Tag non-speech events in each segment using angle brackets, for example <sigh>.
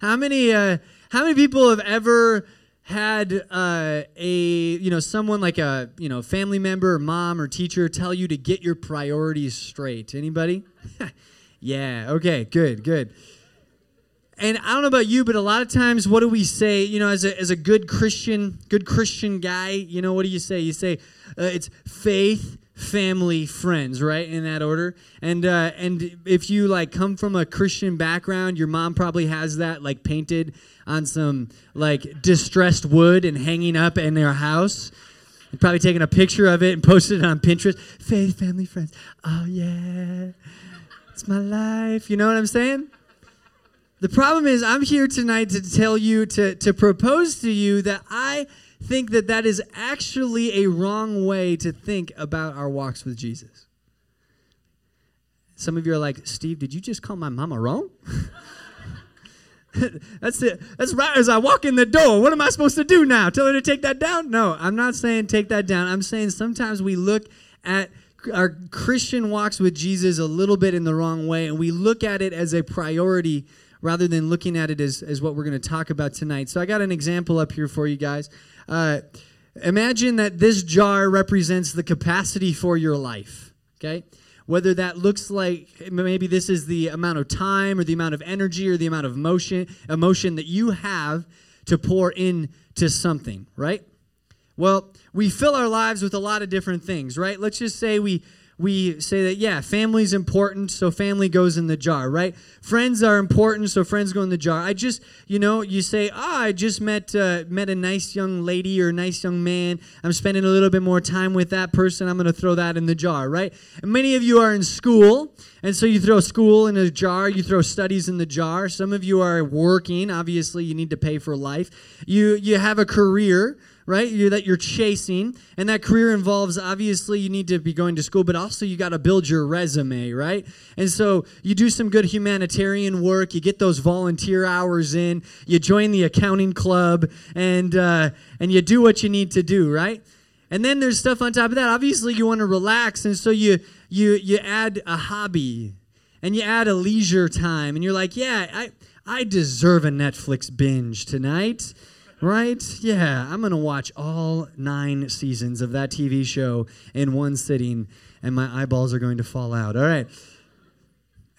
How many uh, how many people have ever had uh, a you know someone like a you know family member or mom or teacher tell you to get your priorities straight? Anybody? <laughs> yeah. Okay. Good. Good. And I don't know about you, but a lot of times, what do we say? You know, as a, as a good Christian, good Christian guy, you know, what do you say? You say uh, it's faith, family, friends, right? In that order. And uh, and if you like come from a Christian background, your mom probably has that like painted on some like distressed wood and hanging up in their house. You're probably taking a picture of it and posted it on Pinterest. Faith, family, friends. Oh yeah, it's my life. You know what I'm saying? The problem is, I'm here tonight to tell you, to, to propose to you that I think that that is actually a wrong way to think about our walks with Jesus. Some of you are like, Steve, did you just call my mama wrong? <laughs> that's it. That's right as I walk in the door. What am I supposed to do now? Tell her to take that down? No, I'm not saying take that down. I'm saying sometimes we look at our Christian walks with Jesus a little bit in the wrong way, and we look at it as a priority rather than looking at it as, as what we're going to talk about tonight. So I got an example up here for you guys. Uh, imagine that this jar represents the capacity for your life, okay? Whether that looks like maybe this is the amount of time or the amount of energy or the amount of motion, emotion that you have to pour into something, right? Well, we fill our lives with a lot of different things, right? Let's just say we we say that yeah family's important so family goes in the jar right? Friends are important so friends go in the jar. I just you know you say ah oh, i just met uh, met a nice young lady or a nice young man. I'm spending a little bit more time with that person. I'm going to throw that in the jar right? And many of you are in school and so you throw school in a jar you throw studies in the jar. Some of you are working obviously you need to pay for life. You you have a career right? You're, that you're chasing. And that career involves obviously you need to be going to school, but also you got to build your resume, right? And so you do some good humanitarian work, you get those volunteer hours in, you join the accounting club, and, uh, and you do what you need to do, right? And then there's stuff on top of that. Obviously, you want to relax, and so you you you add a hobby, and you add a leisure time, and you're like, yeah, I I deserve a Netflix binge tonight right? Yeah, I'm going to watch all nine seasons of that TV show in one sitting, and my eyeballs are going to fall out. All right.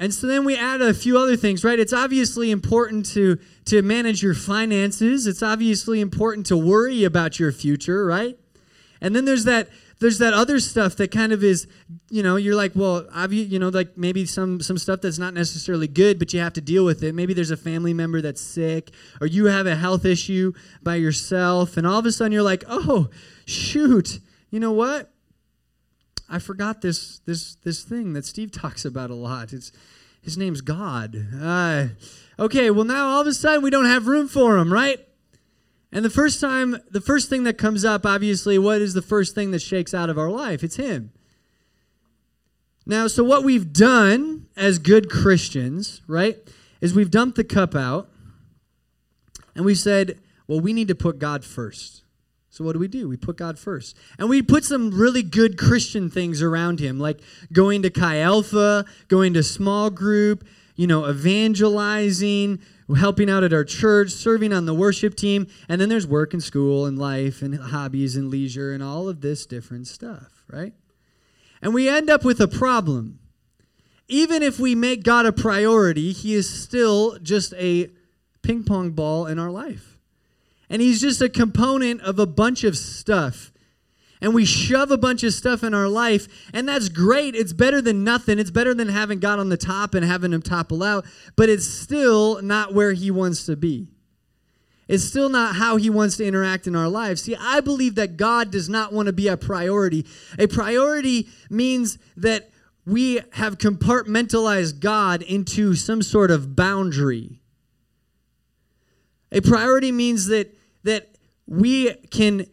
And so then we add a few other things, right? It's obviously important to, to manage your finances. It's obviously important to worry about your future, right? And then there's that there's that other stuff that kind of is, you know, you're like, well, you know, like maybe some some stuff that's not necessarily good, but you have to deal with it. Maybe there's a family member that's sick, or you have a health issue by yourself, and all of a sudden you're like, oh, shoot, you know what? I forgot this this this thing that Steve talks about a lot. It's his name's God. Uh, okay, well now all of a sudden we don't have room for him, right? And the first time, the first thing that comes up, obviously, what is the first thing that shakes out of our life? It's Him. Now, so what we've done as good Christians, right, is we've dumped the cup out and we've said, well, we need to put God first. So what do we do? We put God first. And we put some really good Christian things around him, like going to Chi Alpha, going to small group, you know, evangelizing, helping out at our church, serving on the worship team, and then there's work and school and life and hobbies and leisure and all of this different stuff, right? And we end up with a problem. Even if we make God a priority, He is still just a ping pong ball in our life. And He's just a component of a bunch of stuff and we shove a bunch of stuff in our life, and that's great. It's better than nothing. It's better than having God on the top and having him topple out, but it's still not where he wants to be. It's still not how he wants to interact in our lives. See, I believe that God does not want to be a priority. A priority means that we have compartmentalized God into some sort of boundary. A priority means that that we can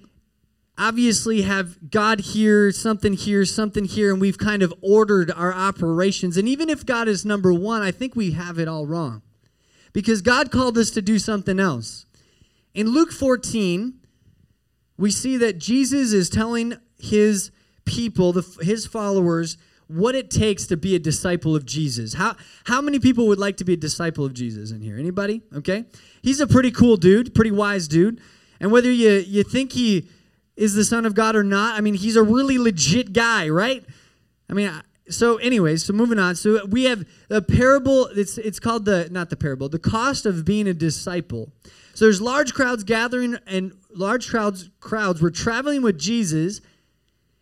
obviously have God here, something here, something here, and we've kind of ordered our operations. And even if God is number one, I think we have it all wrong. Because God called us to do something else. In Luke 14, we see that Jesus is telling his people, the, his followers, what it takes to be a disciple of Jesus. How how many people would like to be a disciple of Jesus in here? Anybody? Okay. He's a pretty cool dude, pretty wise dude. And whether you you think he is the son of God or not, I mean, he's a really legit guy, right? I mean, so anyways, so moving on. So we have a parable, it's it's called the not the parable, the cost of being a disciple. So there's large crowds gathering and large crowds crowds were traveling with Jesus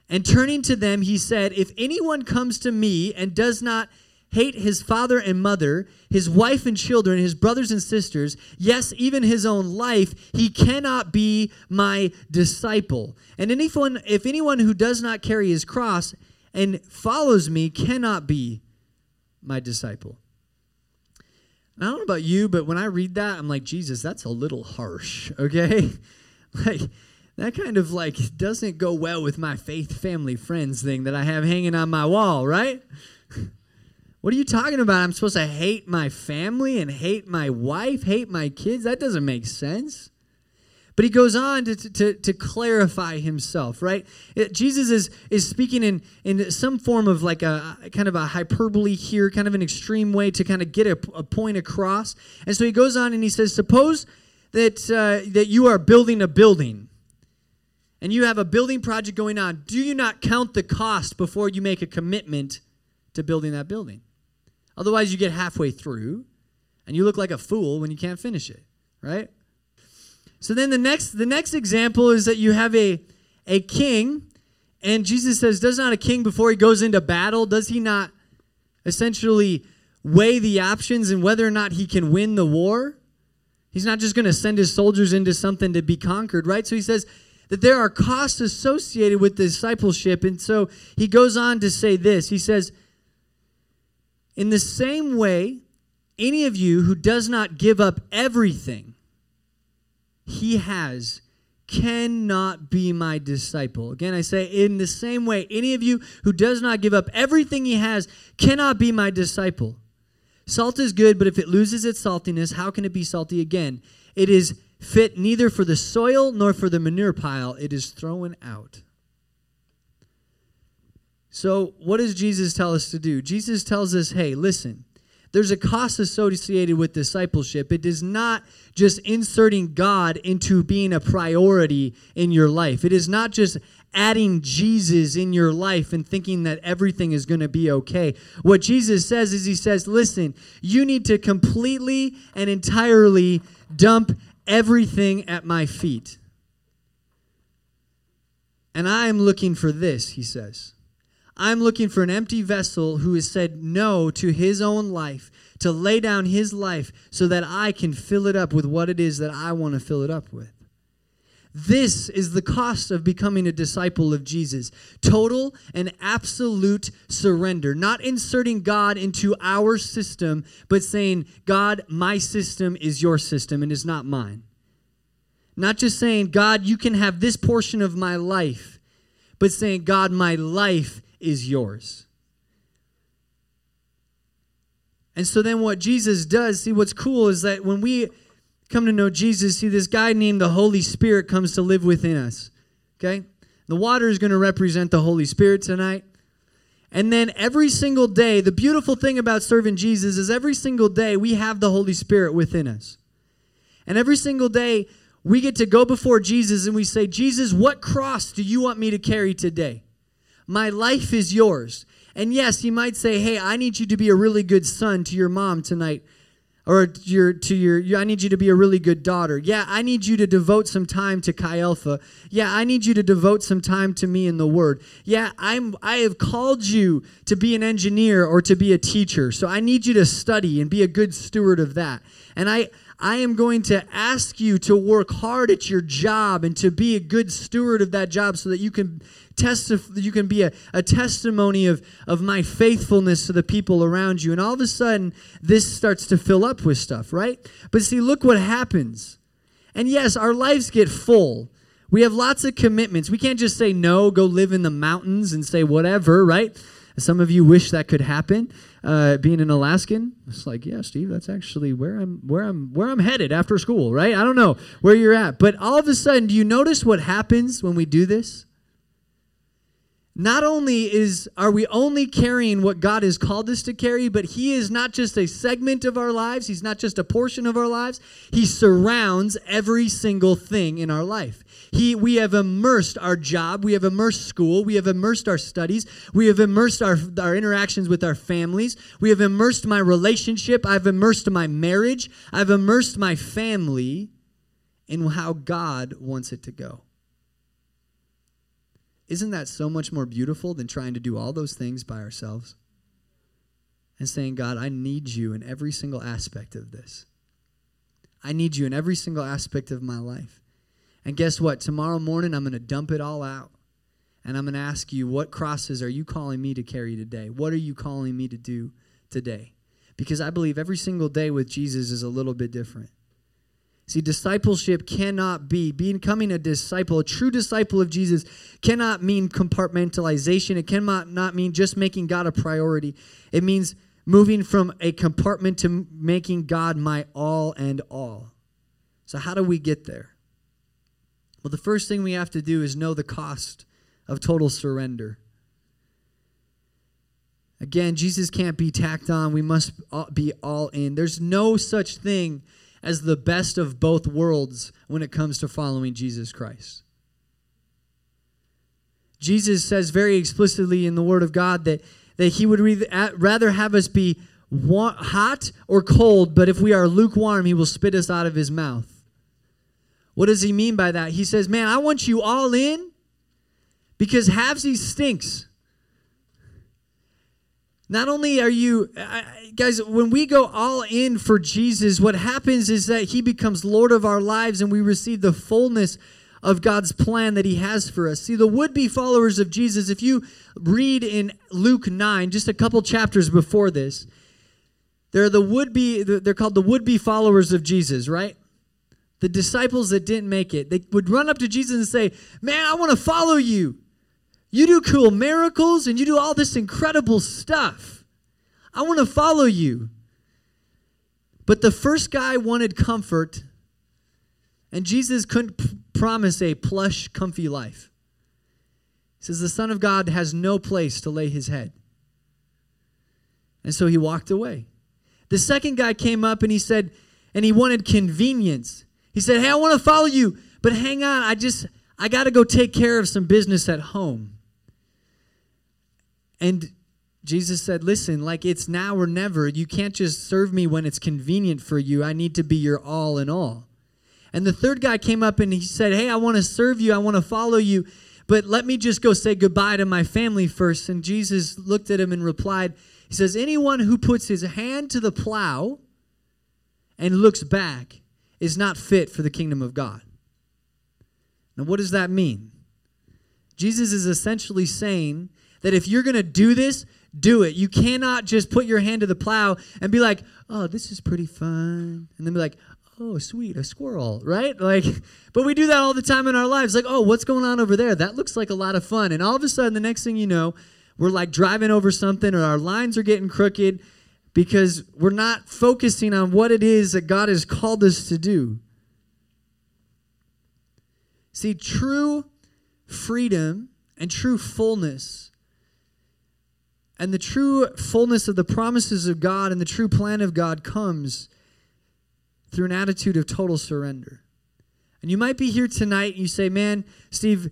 and turning to them he said, "If anyone comes to me and does not hate his father and mother, his wife and children, his brothers and sisters, yes, even his own life, he cannot be my disciple. And anyone if anyone who does not carry his cross and follows me cannot be my disciple." I don't know about you, but when I read that, I'm like, Jesus, that's a little harsh, <laughs> okay? like, that kind of like doesn't go well with my faith, family, friends thing that I have hanging on my wall, right? <laughs> what are you talking about? I'm supposed to hate my family and hate my wife, hate my kids? That doesn't make sense. But he goes on to, to, to clarify himself, right? Jesus is, is speaking in, in some form of like a kind of a hyperbole here, kind of an extreme way to kind of get a, a point across. And so he goes on and he says, Suppose that, uh, that you are building a building and you have a building project going on. Do you not count the cost before you make a commitment to building that building? Otherwise, you get halfway through and you look like a fool when you can't finish it, right? So then the next the next example is that you have a a king and Jesus says does not a king before he goes into battle does he not essentially weigh the options and whether or not he can win the war? He's not just going to send his soldiers into something to be conquered, right? So he says that there are costs associated with discipleship and so he goes on to say this. He says in the same way any of you who does not give up everything he has cannot be my disciple. Again, I say, in the same way, any of you who does not give up everything he has cannot be my disciple. Salt is good, but if it loses its saltiness, how can it be salty again? It is fit neither for the soil nor for the manure pile, it is thrown out. So, what does Jesus tell us to do? Jesus tells us, hey, listen, there's a cost associated with discipleship. It is not just inserting God into being a priority in your life. It is not just adding Jesus in your life and thinking that everything is going to be okay. What Jesus says is, He says, listen, you need to completely and entirely dump everything at my feet. And I am looking for this, He says. I'm looking for an empty vessel who has said no to his own life, to lay down his life so that I can fill it up with what it is that I want to fill it up with. This is the cost of becoming a disciple of Jesus total and absolute surrender. Not inserting God into our system, but saying, God, my system is your system and is not mine. Not just saying, God, you can have this portion of my life, but saying, God, my life is yours. And so then what Jesus does, see what's cool is that when we come to know Jesus, see this guy named the Holy Spirit comes to live within us. Okay? The water is going to represent the Holy Spirit tonight. And then every single day, the beautiful thing about serving Jesus is every single day we have the Holy Spirit within us. And every single day we get to go before Jesus and we say, Jesus, what cross do you want me to carry today? My life is yours. And yes, he might say, "Hey, I need you to be a really good son to your mom tonight." Or to your, to your, I need you to be a really good daughter. Yeah, I need you to devote some time to Chi Alpha. Yeah, I need you to devote some time to me in the Word. Yeah, I'm, I have called you to be an engineer or to be a teacher. So I need you to study and be a good steward of that. And I, I am going to ask you to work hard at your job and to be a good steward of that job so that you can testif- you can be a, a testimony of, of my faithfulness to the people around you. And all of a sudden, this starts to fill up with stuff, right? But see, look what happens. And yes, our lives get full. We have lots of commitments. We can't just say no, go live in the mountains and say whatever, right? Some of you wish that could happen. Uh, being an Alaskan, it's like, yeah, Steve, that's actually where I'm, where I'm, where I'm headed after school, right? I don't know where you're at, but all of a sudden, do you notice what happens when we do this? Not only is are we only carrying what God has called us to carry, but he is not just a segment of our lives, he's not just a portion of our lives. He surrounds every single thing in our life. He we have immersed our job, we have immersed school, we have immersed our studies, we have immersed our our interactions with our families, we have immersed my relationship, I've immersed my marriage, I've immersed my family in how God wants it to go. Isn't that so much more beautiful than trying to do all those things by ourselves? And saying, God, I need you in every single aspect of this. I need you in every single aspect of my life. And guess what? Tomorrow morning, I'm going to dump it all out. And I'm going to ask you, what crosses are you calling me to carry today? What are you calling me to do today? Because I believe every single day with Jesus is a little bit different. See, discipleship cannot be, becoming a disciple, a true disciple of Jesus, cannot mean compartmentalization. It cannot not mean just making God a priority. It means moving from a compartment to making God my all and all. So, how do we get there? Well, the first thing we have to do is know the cost of total surrender. Again, Jesus can't be tacked on. We must be all in. There's no such thing as the best of both worlds when it comes to following Jesus Christ. Jesus says very explicitly in the Word of God that, that He would rather have us be hot or cold, but if we are lukewarm, He will spit us out of His mouth. What does He mean by that? He says, Man, I want you all in because halvesy stinks. Not only are you, guys, when we go all in for Jesus, what happens is that He becomes Lord of our lives and we receive the fullness of God's plan that He has for us. See, the would be followers of Jesus, if you read in Luke 9, just a couple chapters before this, they're the would be, they're called the would be followers of Jesus, right? The disciples that didn't make it. They would run up to Jesus and say, Man, I want to follow you. You do cool miracles and you do all this incredible stuff. I want to follow you. But the first guy wanted comfort, and Jesus couldn't p- promise a plush, comfy life. He says, The Son of God has no place to lay his head. And so he walked away. The second guy came up and he said, and he wanted convenience. He said, Hey, I want to follow you, but hang on, I just, I got to go take care of some business at home. And Jesus said, Listen, like it's now or never. You can't just serve me when it's convenient for you. I need to be your all in all. And the third guy came up and he said, Hey, I want to serve you. I want to follow you. But let me just go say goodbye to my family first. And Jesus looked at him and replied, He says, Anyone who puts his hand to the plow and looks back is not fit for the kingdom of God. Now, what does that mean? Jesus is essentially saying that if you're going to do this, do it. You cannot just put your hand to the plow and be like, oh, this is pretty fun. And then be like, oh, sweet, a squirrel, right? Like, but we do that all the time in our lives. Like, oh, what's going on over there? That looks like a lot of fun. And all of a sudden, the next thing you know, we're like driving over something or our lines are getting crooked because we're not focusing on what it is that God has called us to do. See, true freedom and true fullness and the true fullness of the promises of God and the true plan of God comes through an attitude of total surrender. And you might be here tonight and you say, Man, Steve,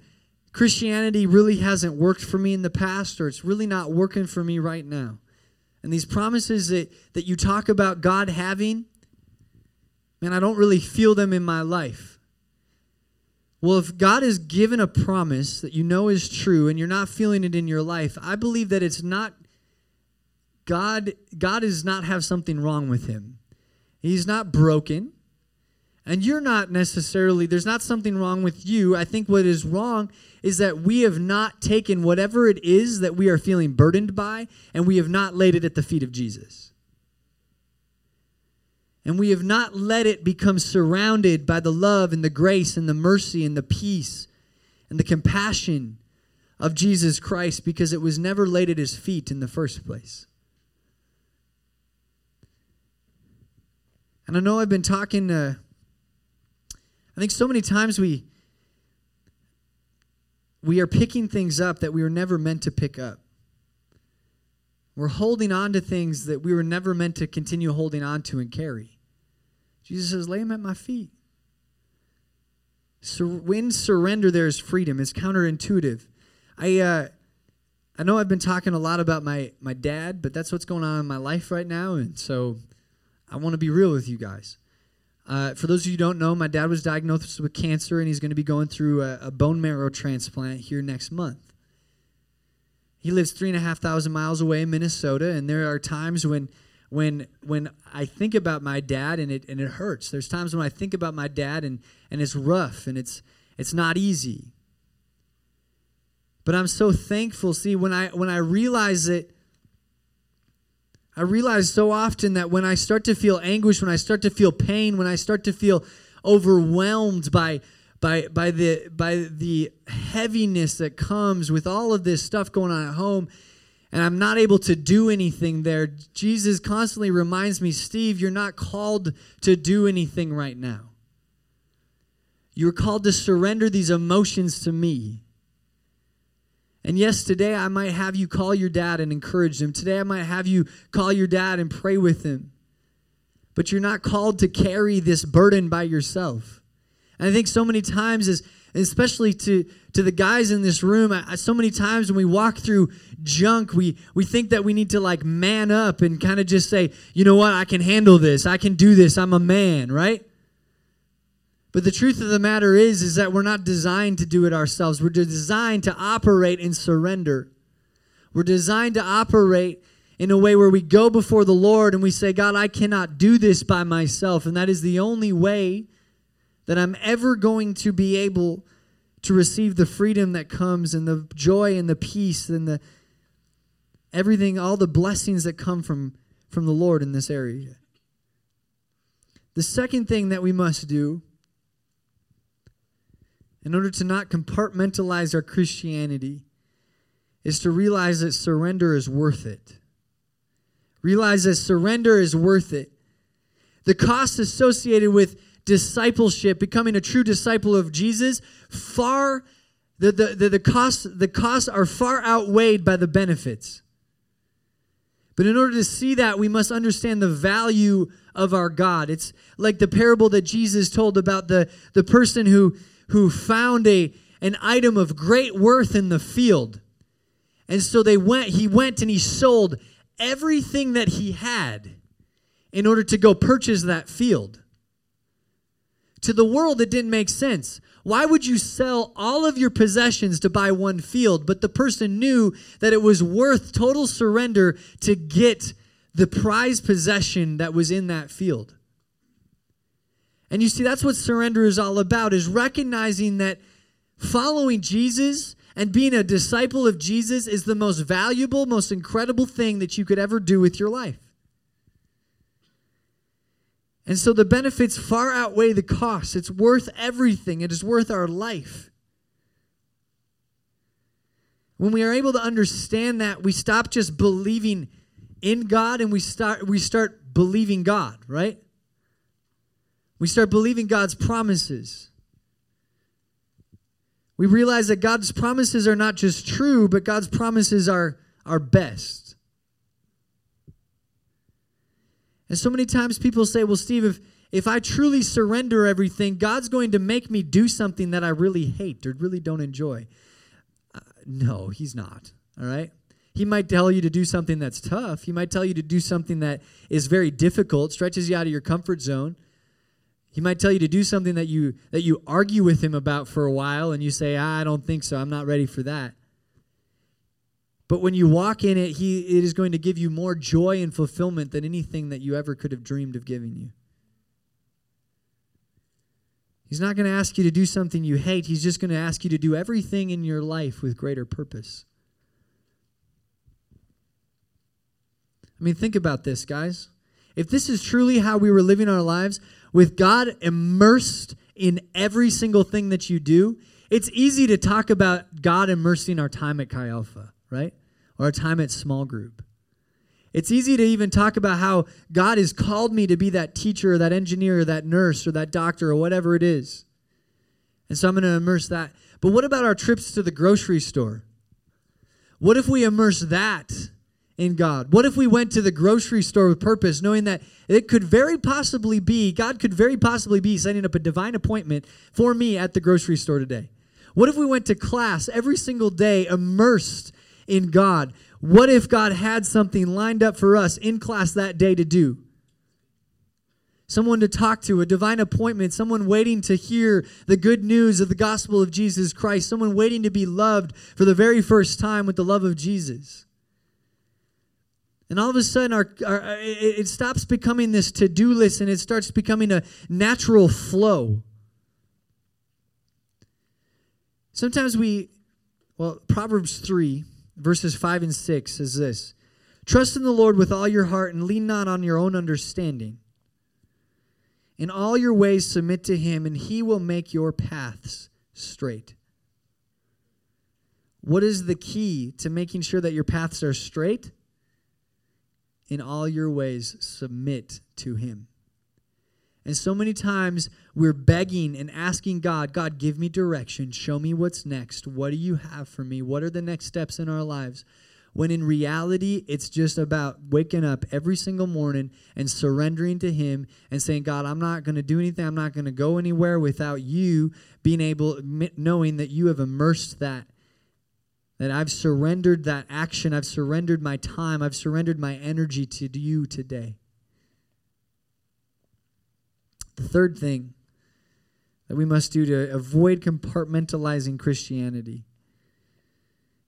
Christianity really hasn't worked for me in the past, or it's really not working for me right now. And these promises that, that you talk about God having, man, I don't really feel them in my life. Well, if God has given a promise that you know is true and you're not feeling it in your life, I believe that it's not God God does not have something wrong with him. He's not broken. And you're not necessarily there's not something wrong with you. I think what is wrong is that we have not taken whatever it is that we are feeling burdened by and we have not laid it at the feet of Jesus. And we have not let it become surrounded by the love and the grace and the mercy and the peace and the compassion of Jesus Christ because it was never laid at his feet in the first place. And I know I've been talking to, I think so many times we, we are picking things up that we were never meant to pick up. We're holding on to things that we were never meant to continue holding on to and carry. Jesus says, lay them at my feet. So when surrender, there is freedom. It's counterintuitive. I, uh, I know I've been talking a lot about my, my dad, but that's what's going on in my life right now. And so I want to be real with you guys. Uh, for those of you who don't know, my dad was diagnosed with cancer, and he's going to be going through a, a bone marrow transplant here next month. He lives three and a half thousand miles away in Minnesota, and there are times when when when I think about my dad and it and it hurts. There's times when I think about my dad and and it's rough and it's it's not easy. But I'm so thankful. See, when I when I realize it, I realize so often that when I start to feel anguish, when I start to feel pain, when I start to feel overwhelmed by by, by, the, by the heaviness that comes with all of this stuff going on at home, and I'm not able to do anything there, Jesus constantly reminds me, Steve, you're not called to do anything right now. You're called to surrender these emotions to me. And yes, today I might have you call your dad and encourage him. Today I might have you call your dad and pray with him. But you're not called to carry this burden by yourself. I think so many times, as especially to to the guys in this room, I, so many times when we walk through junk, we we think that we need to like man up and kind of just say, you know what, I can handle this, I can do this, I'm a man, right? But the truth of the matter is, is that we're not designed to do it ourselves. We're designed to operate in surrender. We're designed to operate in a way where we go before the Lord and we say, God, I cannot do this by myself. And that is the only way that I'm ever going to be able to receive the freedom that comes and the joy and the peace and the everything, all the blessings that come from, from the Lord in this area. The second thing that we must do in order to not compartmentalize our Christianity is to realize that surrender is worth it. Realize that surrender is worth it. The cost associated with discipleship, becoming a true disciple of Jesus, far the, the, the, the costs the costs are far outweighed by the benefits. But in order to see that, we must understand the value of our God. It's like the parable that Jesus told about the, the person who, who found a, an item of great worth in the field. And so they went, he went and he sold everything that he had in order to go purchase that field. To the world, it didn't make sense. Why would you sell all of your possessions to buy one field? But the person knew that it was worth total surrender to get the prized possession that was in that field. And you see, that's what surrender is all about, is recognizing that following Jesus and being a disciple of Jesus is the most valuable, most incredible thing that you could ever do with your life. And so the benefits far outweigh the costs. It's worth everything, it is worth our life. When we are able to understand that, we stop just believing in God and we start we start believing God, right? We start believing God's promises. We realize that God's promises are not just true, but God's promises are our best. And so many times people say, well, Steve, if, if I truly surrender everything, God's going to make me do something that I really hate or really don't enjoy. Uh, no, He's not. All right? He might tell you to do something that's tough. He might tell you to do something that is very difficult, stretches you out of your comfort zone. He might tell you to do something that you that you argue with him about for a while and you say, ah, "I don't think so. I'm not ready for that." But when you walk in it, he it is going to give you more joy and fulfillment than anything that you ever could have dreamed of giving you. He's not going to ask you to do something you hate. He's just going to ask you to do everything in your life with greater purpose. I mean, think about this, guys. If this is truly how we were living our lives, with God immersed in every single thing that you do, it's easy to talk about God immersing our time at Chi Alpha, right? A time at small group. It's easy to even talk about how God has called me to be that teacher or that engineer or that nurse or that doctor or whatever it is. And so I'm going to immerse that. But what about our trips to the grocery store? What if we immerse that in God? What if we went to the grocery store with purpose, knowing that it could very possibly be, God could very possibly be setting up a divine appointment for me at the grocery store today? What if we went to class every single day immersed in God? What if God had something lined up for us in class that day to do? Someone to talk to, a divine appointment, someone waiting to hear the good news of the gospel of Jesus Christ, someone waiting to be loved for the very first time with the love of Jesus. And all of a sudden, our, our it stops becoming this to do list and it starts becoming a natural flow. Sometimes we, well, Proverbs 3, verses 5 and 6 says this Trust in the Lord with all your heart and lean not on your own understanding. In all your ways, submit to him, and he will make your paths straight. What is the key to making sure that your paths are straight? In all your ways, submit to him. And so many times we're begging and asking God, God, give me direction. Show me what's next. What do you have for me? What are the next steps in our lives? When in reality, it's just about waking up every single morning and surrendering to Him and saying, God, I'm not going to do anything. I'm not going to go anywhere without you being able, knowing that you have immersed that that I've surrendered that action, I've surrendered my time, I've surrendered my energy to you today. The third thing that we must do to avoid compartmentalizing Christianity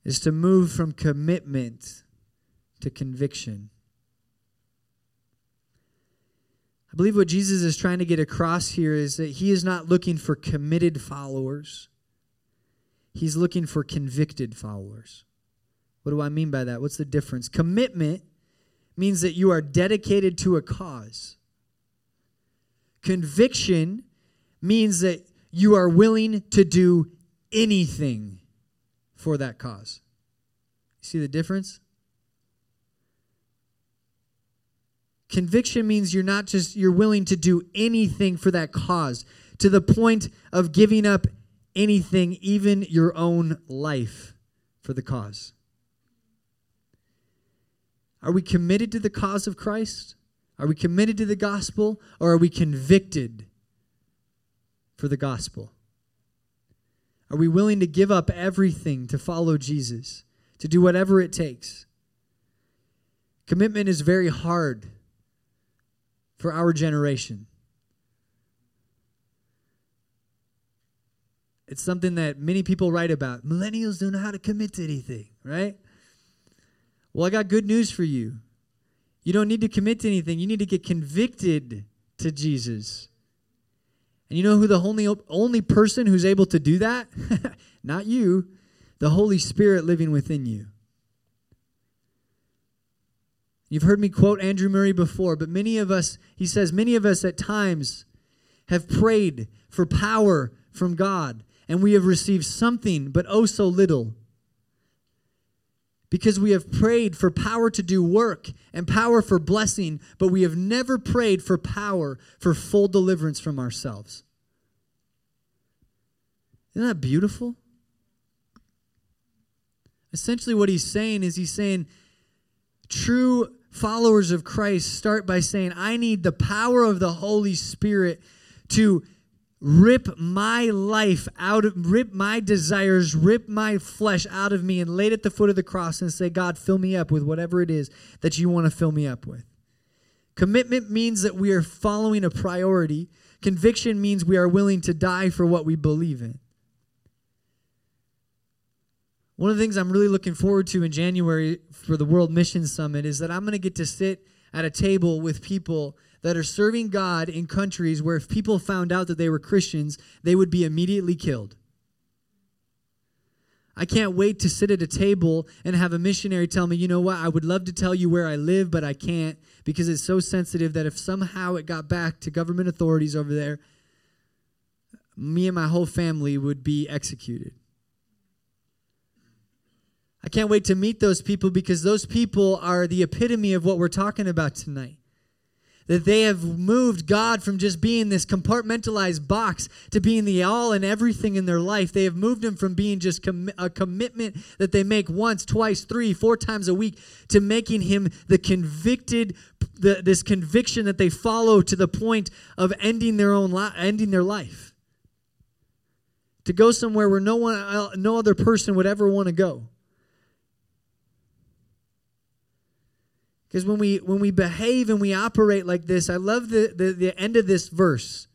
is to move from commitment to conviction. I believe what Jesus is trying to get across here is that he is not looking for committed followers. He's looking for convicted followers. What do I mean by that? What's the difference? Commitment means that you are dedicated to a cause. Conviction means that you are willing to do anything for that cause. See the difference? Conviction means you're not just you're willing to do anything for that cause to the point of giving up anything, even your own life for the cause. Are we committed to the cause of Christ? Are we committed to the gospel or are we convicted for the gospel? Are we willing to give up everything to follow Jesus, to do whatever it takes? Commitment is very hard for our generation. It's something that many people write about. Millennials don't know how to commit to anything, right? Well, I got good news for you. You don't need to commit to anything. You need to get convicted to Jesus. And you know who the only, only person who's able to do that? <laughs> Not you, the Holy Spirit living within you. You've heard me quote Andrew Murray before, but many of us, he says, many of us at times have prayed for power from God, and we have received something, but oh so little because we have prayed for power to do work and power for blessing, but we have never prayed for power for full deliverance from ourselves. Isn't that beautiful? Essentially, what he's saying is he's saying true followers of Christ start by saying, I need the power of the Holy Spirit to rip my life out of rip my desires rip my flesh out of me and lay it at the foot of the cross and say god fill me up with whatever it is that you want to fill me up with. Commitment means that we are following a priority. Conviction means we are willing to die for what we believe in. One of the things i'm really looking forward to in january for the world mission summit is that i'm going to get to sit at a table with people that are serving God in countries where if people found out that they were Christians, they would be immediately killed. I can't wait to sit at a table and have a missionary tell me, you know what, I would love to tell you where I live, but I can't because it's so sensitive that if somehow it got back to government authorities over there, me and my whole family would be executed. I can't wait to meet those people because those people are the epitome of what we're talking about tonight. That they have moved God from just being this compartmentalized box to being the all and everything in their life. They have moved him from being just com- a commitment that they make once, twice, three, four times a week to making him the convicted, the, this conviction that they follow to the point of ending their own li- ending their life. To go somewhere where no one, no other person would ever want to go. Because when we when we behave and we operate like this, I love the, the, the end of this verse,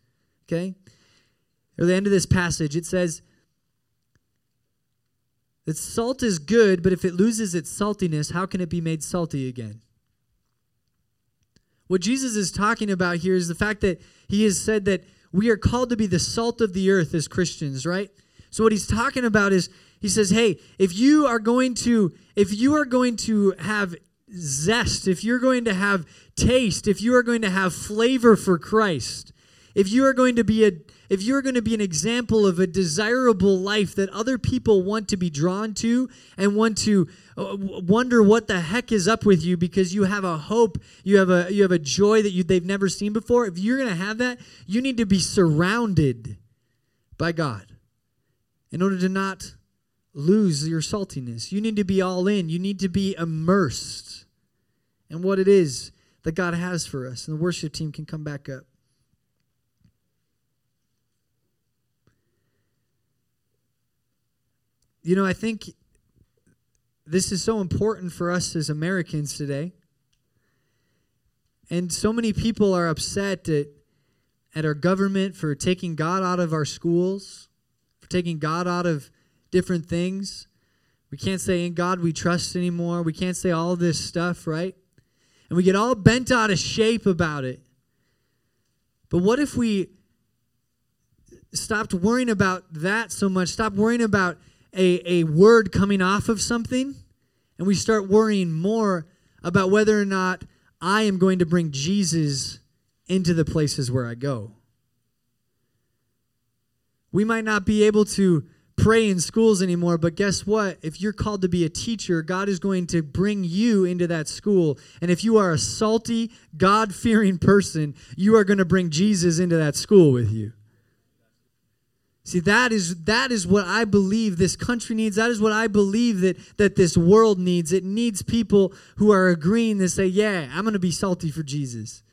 okay? Or the end of this passage. It says that salt is good, but if it loses its saltiness, how can it be made salty again? What Jesus is talking about here is the fact that he has said that we are called to be the salt of the earth as Christians, right? So what he's talking about is he says, "Hey, if you are going to if you are going to have zest, if you're going to have taste, if you are going to have flavor for Christ, if you are going to be a if you're going to be an example of a desirable life that other people want to be drawn to and want to uh, wonder what the heck is up with you because you have a hope, you have a you have a joy that you they've never seen before. If you're going to have that, you need to be surrounded by God in order to not lose your saltiness. You need to be all in. You need to be immersed in what it is that God has for us. And the worship team can come back up. You know, I think this is so important for us as Americans today. And so many people are upset at, at our government for taking God out of our schools, for taking God out of different things. We can't say, In God we trust anymore. We can't say all this stuff, right? And we get all bent out of shape about it. But what if we stopped worrying about that so much, stop worrying about a, a word coming off of something, and we start worrying more about whether or not I am going to bring Jesus into the places where I go? We might not be able to pray in schools anymore, but guess what? If you're called to be a teacher, God is going to bring you into that school. And if you are a salty, God fearing person, you are going to bring Jesus into that school with you. See, that is that is what I believe this country needs. That is what I believe that that this world needs. It needs people who are agreeing to say, "Yeah, I'm going to be salty for Jesus."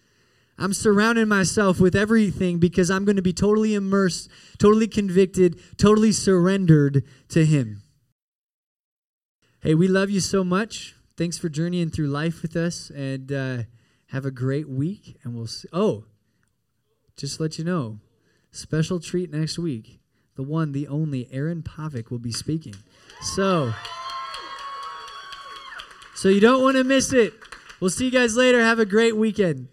I'm surrounding myself with everything because I'm going to be totally immersed, totally convicted, totally surrendered to Him. Hey, we love you so much. Thanks for journeying through life with us and uh, have a great week. And we'll see. Oh, just let you know special treat next week. The one, the only Aaron Pavic will be speaking. So, so you don't want to miss it. We'll see you guys later. Have a great weekend.